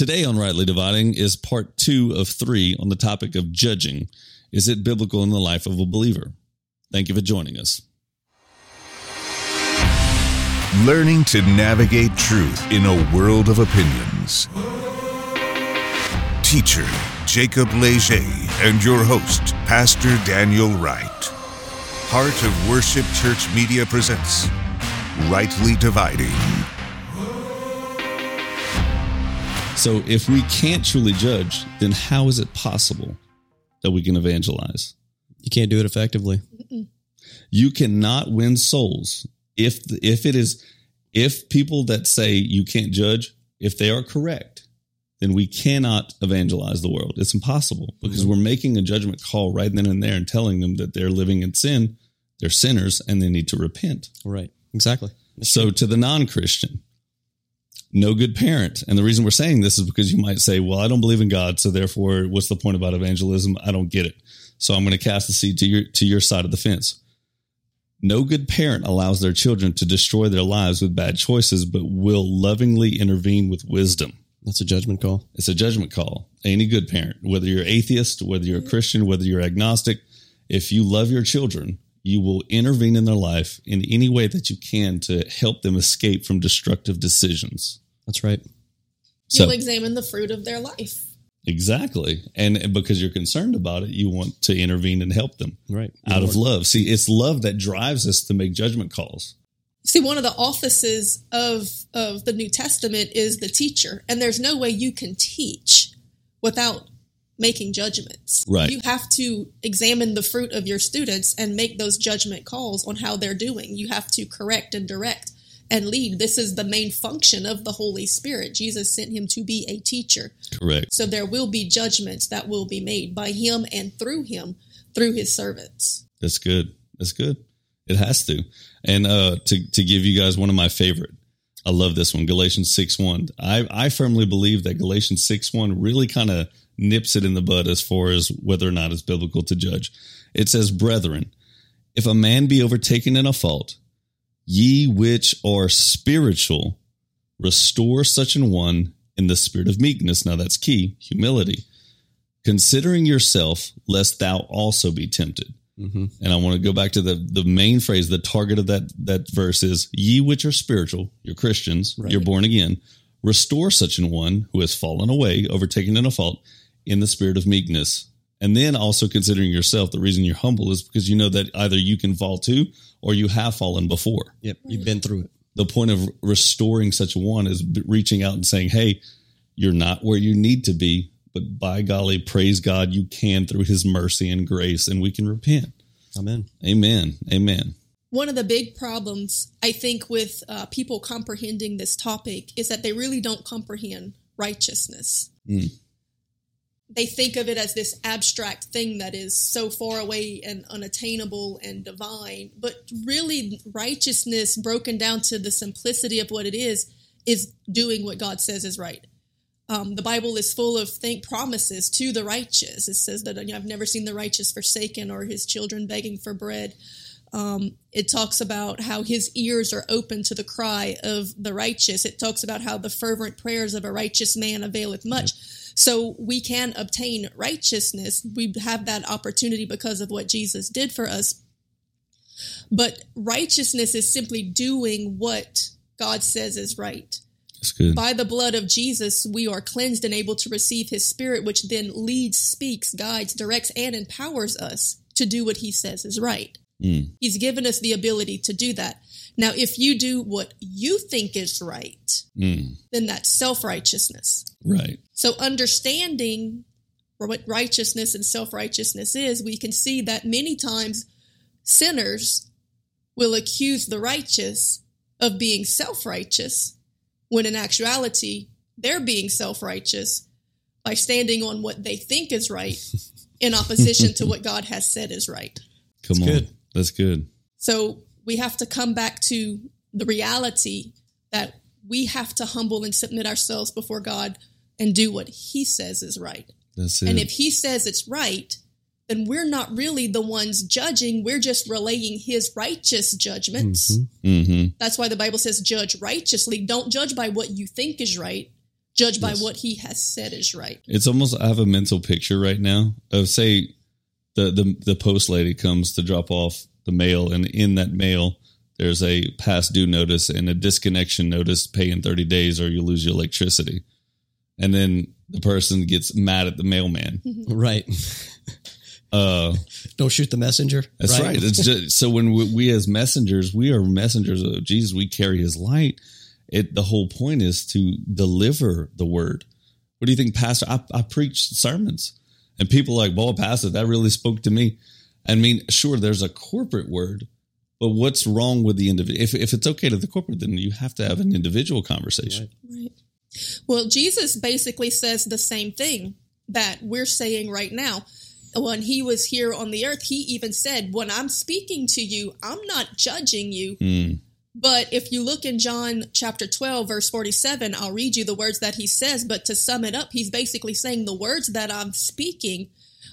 Today on Rightly Dividing is part two of three on the topic of judging. Is it biblical in the life of a believer? Thank you for joining us. Learning to navigate truth in a world of opinions. Teacher Jacob Leger and your host, Pastor Daniel Wright. Heart of Worship Church Media presents Rightly Dividing. So, if we can't truly judge, then how is it possible that we can evangelize? You can't do it effectively. You cannot win souls if if it is if people that say you can't judge, if they are correct, then we cannot evangelize the world. It's impossible because mm-hmm. we're making a judgment call right then and there and telling them that they're living in sin, they're sinners, and they need to repent. Right. Exactly. So to the non-Christian, no good parent. And the reason we're saying this is because you might say, well, I don't believe in God. So therefore, what's the point about evangelism? I don't get it. So I'm going to cast the seed to your, to your side of the fence. No good parent allows their children to destroy their lives with bad choices, but will lovingly intervene with wisdom. That's a judgment call. It's a judgment call. Any good parent, whether you're atheist, whether you're a Christian, whether you're agnostic, if you love your children, you will intervene in their life in any way that you can to help them escape from destructive decisions. That's right. So You'll examine the fruit of their life. exactly, and because you're concerned about it, you want to intervene and help them Right. out of love. See, it's love that drives us to make judgment calls. See, one of the offices of of the New Testament is the teacher, and there's no way you can teach without making judgments. Right. You have to examine the fruit of your students and make those judgment calls on how they're doing. You have to correct and direct and lead. This is the main function of the Holy Spirit. Jesus sent him to be a teacher. Correct. So there will be judgments that will be made by him and through him, through his servants. That's good. That's good. It has to. And uh, to to give you guys one of my favorite, I love this one, Galatians six one. I I firmly believe that Galatians six one really kind of nips it in the bud as far as whether or not it's biblical to judge. It says, "Brethren, if a man be overtaken in a fault, ye which are spiritual, restore such an one in the spirit of meekness." Now that's key, humility. Considering yourself, lest thou also be tempted. Mm-hmm. And I want to go back to the the main phrase. The target of that that verse is ye which are spiritual, you're Christians, Right. you're born again. Restore such an one who has fallen away, overtaken in a fault, in the spirit of meekness. And then also considering yourself, the reason you're humble is because you know that either you can fall too or you have fallen before. Yep. You've been through it. The point of restoring such a one is reaching out and saying, Hey, you're not where you need to be, but by golly, praise God, you can through his mercy and grace, and we can repent. Amen. Amen. Amen. One of the big problems, I think, with uh, people comprehending this topic is that they really don't comprehend righteousness. Mm. They think of it as this abstract thing that is so far away and unattainable and divine. But really, righteousness, broken down to the simplicity of what it is, is doing what God says is right. Um, the Bible is full of thank promises to the righteous. It says that you know, I've never seen the righteous forsaken or his children begging for bread. Um, it talks about how his ears are open to the cry of the righteous. It talks about how the fervent prayers of a righteous man availeth much. So we can obtain righteousness. We have that opportunity because of what Jesus did for us. But righteousness is simply doing what God says is right. That's good. By the blood of Jesus, we are cleansed and able to receive his spirit, which then leads, speaks, guides, directs, and empowers us to do what he says is right. Mm. He's given us the ability to do that. Now, if you do what you think is right, Mm. then that's self righteousness. Right. So, understanding what righteousness and self righteousness is, we can see that many times sinners will accuse the righteous of being self righteous, when in actuality, they're being self righteous by standing on what they think is right in opposition to what God has said is right. Come That's on. good. That's good. So we have to come back to the reality that we have to humble and submit ourselves before God and do what He says is right. That's it. And if He says it's right, then we're not really the ones judging. We're just relaying His righteous judgments. Mhm. hmm That's why the Bible says, judge righteously. Don't judge by what you think is right, judge by Yes. what he has said is right. It's almost I have a mental picture right now of say the the the post lady comes to drop off the mail, and in that mail there's a past due notice and a disconnection notice, pay in thirty days or you lose your electricity, and then the person gets mad at the mailman. Right. Uh, Don't shoot the messenger. That's right. It's just, so when we, we as messengers, we are messengers of Jesus. We carry His light. It the whole point is to deliver the word. What do you think, Pastor? I, I preach sermons, and people are like, "Well, Pastor, that really spoke to me." I mean, sure, there's a corporate word, but what's wrong with the individual? If if it's okay to the corporate, then you have to have an individual conversation. Right. Well, Jesus basically says the same thing that we're saying right now. When he was here on the earth, he even said, When I'm speaking to you, I'm not judging you. Mm, But if you look in John chapter 12, verse 47, I'll read you the words that he says. But to sum it up, he's basically saying the words that I'm speaking,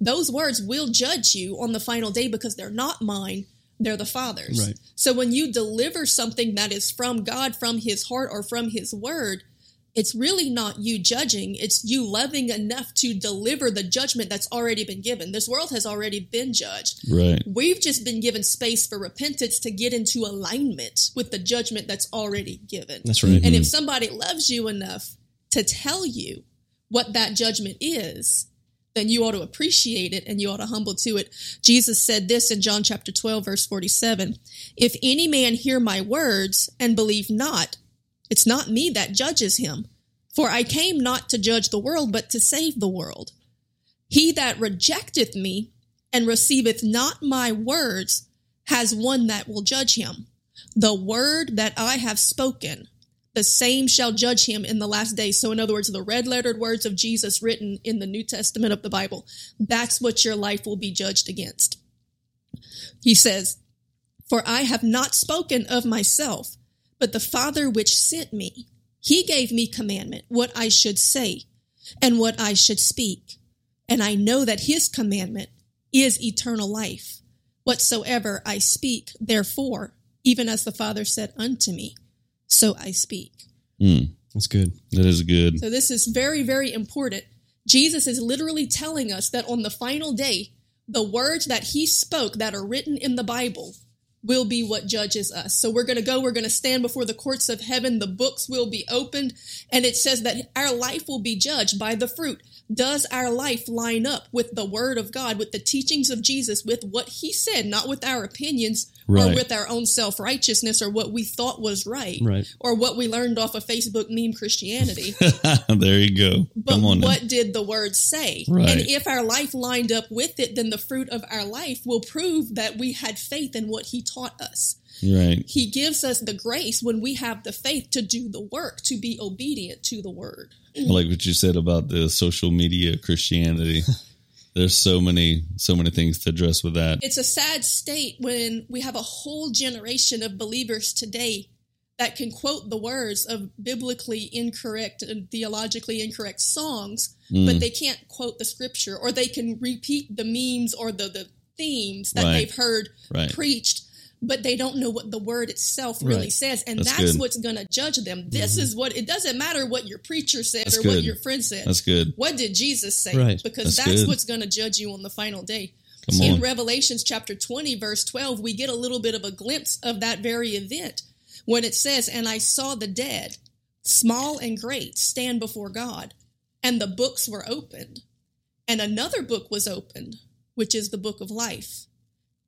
those words will judge you on the final day because they're not mine, they're the Father's. Right. So when you deliver something that is from God, from his heart, or from his word, it's really not you judging. It's you loving enough to deliver the judgment that's already been given. This world has already been judged. right. We've just been given space for repentance to get into alignment with the judgment that's already given. That's right. And if mm-hmm. somebody loves you enough to tell you what that judgment is, then you ought to appreciate it and you ought to humble to it. Jesus said this in John chapter 12, verse 47 If any man hear my words and believe not, it's not me that judges him. For I came not to judge the world, but to save the world. He that rejecteth me and receiveth not my words has one that will judge him. The word that I have spoken, the same shall judge him in the last day. So, in other words, the red lettered words of Jesus written in the New Testament of the Bible, that's what your life will be judged against. He says, For I have not spoken of myself, but the Father which sent me, he gave me commandment what I should say and what I should speak. And I know that his commandment is eternal life. Whatsoever I speak, therefore, even as the Father said unto me, so I speak. Mm, That's good. that is good. So this is very, very important. Jesus is literally telling us that on the final day, the words that he spoke that are written in the Bible will be what judges us. So we're going to go, we're going to stand before the courts of heaven, the books will be opened, and it says that our life will be judged by the fruit. Does our life line up with the word of God, with the teachings of Jesus, with what he said, not with our opinions or with our own self righteousness or what we thought was right, Right. or what we learned off of Facebook meme Christianity? there you go. But Come on. now. what did the word say? Right. And if our life lined up with it, then the fruit of our life will prove that we had faith in what he taught us. Right. He gives us the grace when we have the faith to do the work, to be obedient to the word. I like what you said about the social media Christianity. There's so many, so many things to address with that. It's a sad state when we have a whole generation of believers today that can quote the words of biblically incorrect and theologically incorrect songs, Mm. but they can't quote the scripture, or they can repeat the memes or the, the themes that Right. they've heard Right. preached, but they don't know what the word itself really Right. says. And That's that's. Mm-hmm. what's going to judge them. This is what it doesn't matter what your preacher said That's or good. what your friend said. That's good. What did Jesus say? Right. Because That's that's, what's going to judge you on the final day. Come In on. Revelations chapter 20, verse 12, we get a little bit of a glimpse of that very event when it says, And I saw the dead, small and great, stand before God, and the books were opened. And another book was opened, which is the book of life.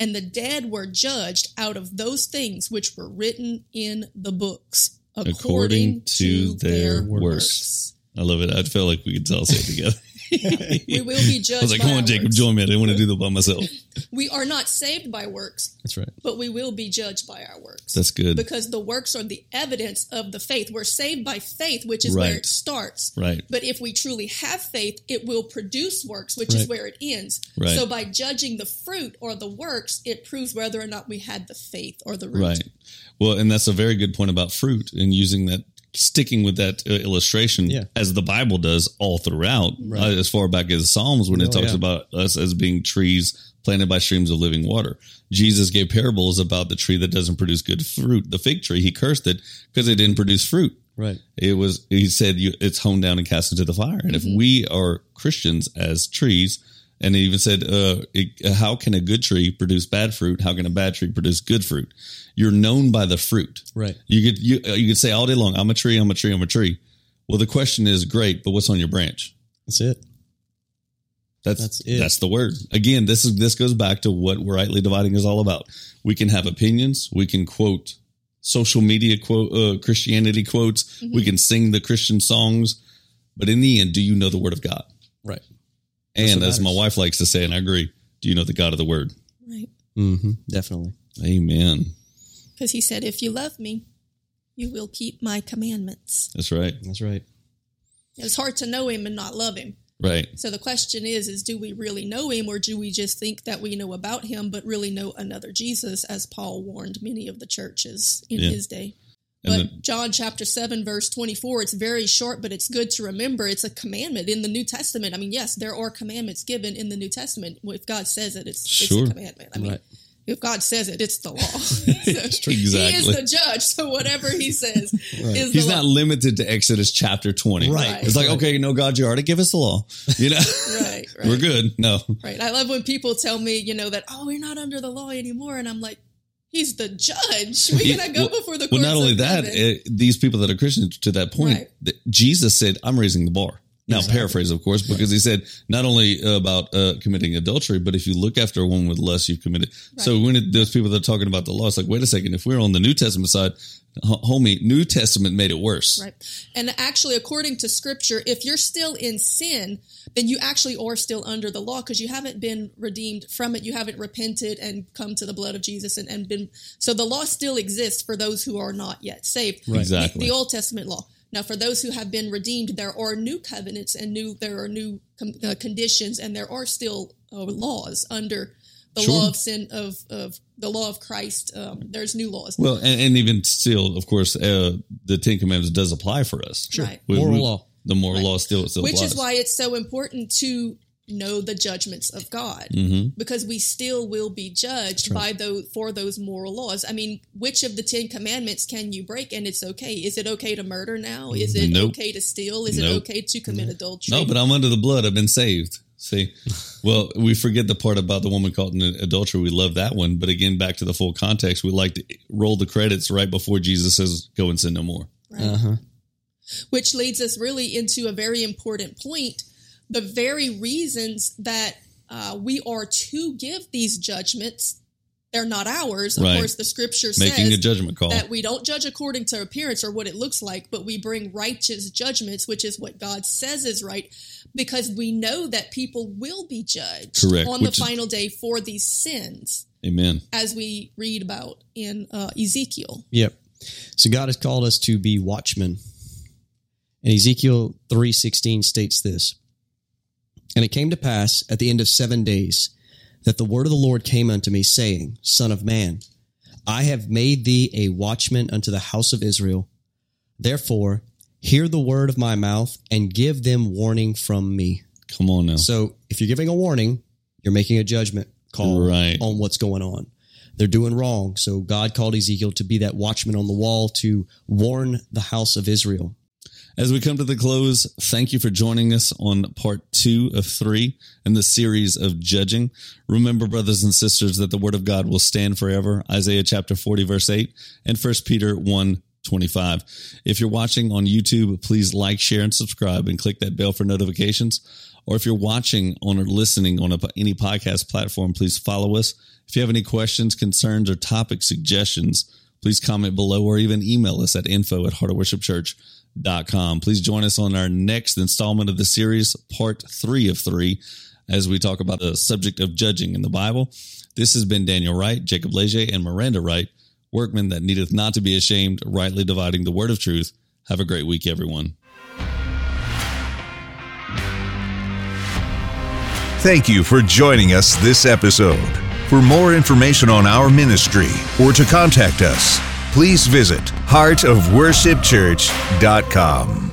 And the dead were judged out of those things which were written in the books, according, According to to, their their works. works. I love it. I felt like we could all say it together. We will be judged. I was like, come on, Jacob, works. join me. I didn't want to do that by myself. We are not saved by works, That's right. but we will be judged by our works. That's good. because the works are the evidence of the faith. We're saved by faith, which is where it starts. Right. But if we truly have faith, it will produce works, which is where it ends. Right. So by judging the fruit or the works, it proves whether or not we had the faith or the root. Right. Well, and that's a very good point about fruit and using that, sticking with that uh, illustration Yeah. as the Bible does all throughout, Right. uh, as far back as Psalms when it Oh, talks yeah. about us as being trees planted by streams of living water. Jesus gave parables about the tree that doesn't produce good fruit, the fig tree. He cursed it because it didn't produce fruit. Right. It was he said you, it's honed down and cast into the fire. And if we are Christians as trees, and he even said, uh, it, how can a good tree produce bad fruit? How can a bad tree produce good fruit? You're known by the fruit. Right. You could you uh, you could say all day long, I'm a tree, I'm a tree, I'm a tree. Well, the question is great, but what's on your branch? That's it. That's That's that's, the word. Again, this is this goes back to what rightly dividing is all about. We can have opinions. We can quote social media quote uh, Christianity quotes. We can sing the Christian songs, but in the end, do you know the word of God? Right. And as my wife likes to say, and I agree, do you know the God of the word? Right. Mm-hmm. Definitely. Amen. Because he said, if you love me, you will keep my commandments. That's right. That's right. It's hard to know him and not love him. Right. So the question is, is do we really know him or do we just think that we know about him, but really know another Jesus, as Paul warned many of the churches in Yeah. his day? But then- John chapter 7, verse 24, it's very short, but it's good to remember. It's a commandment in the New Testament. I mean, yes, there are commandments given in the New Testament. If God says it, it's, Sure. it's a commandment. I mean, Right. if God says it, it's the law. So He is the judge. So whatever he says is He's not law. limited to Exodus chapter 20. Right. It's like, Right. okay, no, God, you already give us the law. You know, Right, right. we're good. No. Right. I love when people tell me, you know, that, oh, we're not under the law anymore. And I'm like, he's the judge. We He- cannot go well- before the Well, not only that, it, these people that are Christians to that point, Right. that Jesus said, I'm raising the bar. Now, Exactly. paraphrase, of course, because he said not only about uh, committing adultery, but if you look after a woman with lust, you've committed. So when it, those people that are talking about the law, it's like, wait a second, if we're on the New Testament side, homie, New Testament made it worse. Right. And actually, according to scripture, if you're still in sin, then you actually are still under the law because you haven't been redeemed from it. You haven't repented and come to the blood of Jesus and, and been. So the law still exists for those who are not yet saved. Right. Exactly. The, the Old Testament law. Now, for those who have been redeemed, there are new covenants and new there are new com- uh, conditions, and there are still uh, laws under the Sure. law of sin of of the law of Christ. Um, there's new laws. Well, and, and even still, of course, uh, the Ten Commandments does apply for us. Sure. Right. We- Moral we- law. The moral Right. law still, still which applies. is why it's so important to know the judgments of God Mhm. because we still will be judged by those for those moral laws. I mean, which of the 10 commandments can you break and it's okay? Is it okay to murder now? Is it Nope. okay to steal? Is Nope. it okay to commit adultery? No, but I'm under the blood. I've been saved. See, well, we forget the part about the woman caught in adultery. We love that one, but again, back to the full context, we like to roll the credits right before Jesus says, "Go and sin no more." Right. Uh huh. which leads us really into a very important point the very reasons that uh, we are to give these judgments they're not ours of Right. course the scripture Making says a judgment call. that we don't judge according to appearance or what it looks like but we bring righteous judgments which is what god says is right because we know that people will be judged Correct, on the which is- final day for these sins Amen. as we read about in uh, ezekiel Yep. So God has called us to be watchmen. And Ezekiel 3:16 states this. And it came to pass at the end of 7 days that the word of the Lord came unto me saying, Son of man, I have made thee a watchman unto the house of Israel. Therefore, hear the word of my mouth and give them warning from me. Come on now. So, if you're giving a warning, you're making a judgment call Right. on what's going on. They're doing wrong. So, God called Ezekiel to be that watchman on the wall to warn the house of Israel. As we come to the close, thank you for joining us on part two of three in the series of judging. Remember, brothers and sisters, that the word of God will stand forever. Isaiah chapter 40, verse 8, and 1 Peter 1, 25. If you're watching on YouTube, please like, share, and subscribe and click that bell for notifications. Or if you're watching on or listening on a, any podcast platform, please follow us. If you have any questions, concerns, or topic suggestions, please comment below or even email us at info at heartofworshipchurch.com. Please join us on our next installment of the series, part three of three, as we talk about the subject of judging in the Bible. This has been Daniel Wright, Jacob Leger, and Miranda Wright, workmen that needeth not to be ashamed, rightly dividing the word of truth. Have a great week, everyone. Thank you for joining us this episode. For more information on our ministry or to contact us, please visit heartofworshipchurch.com.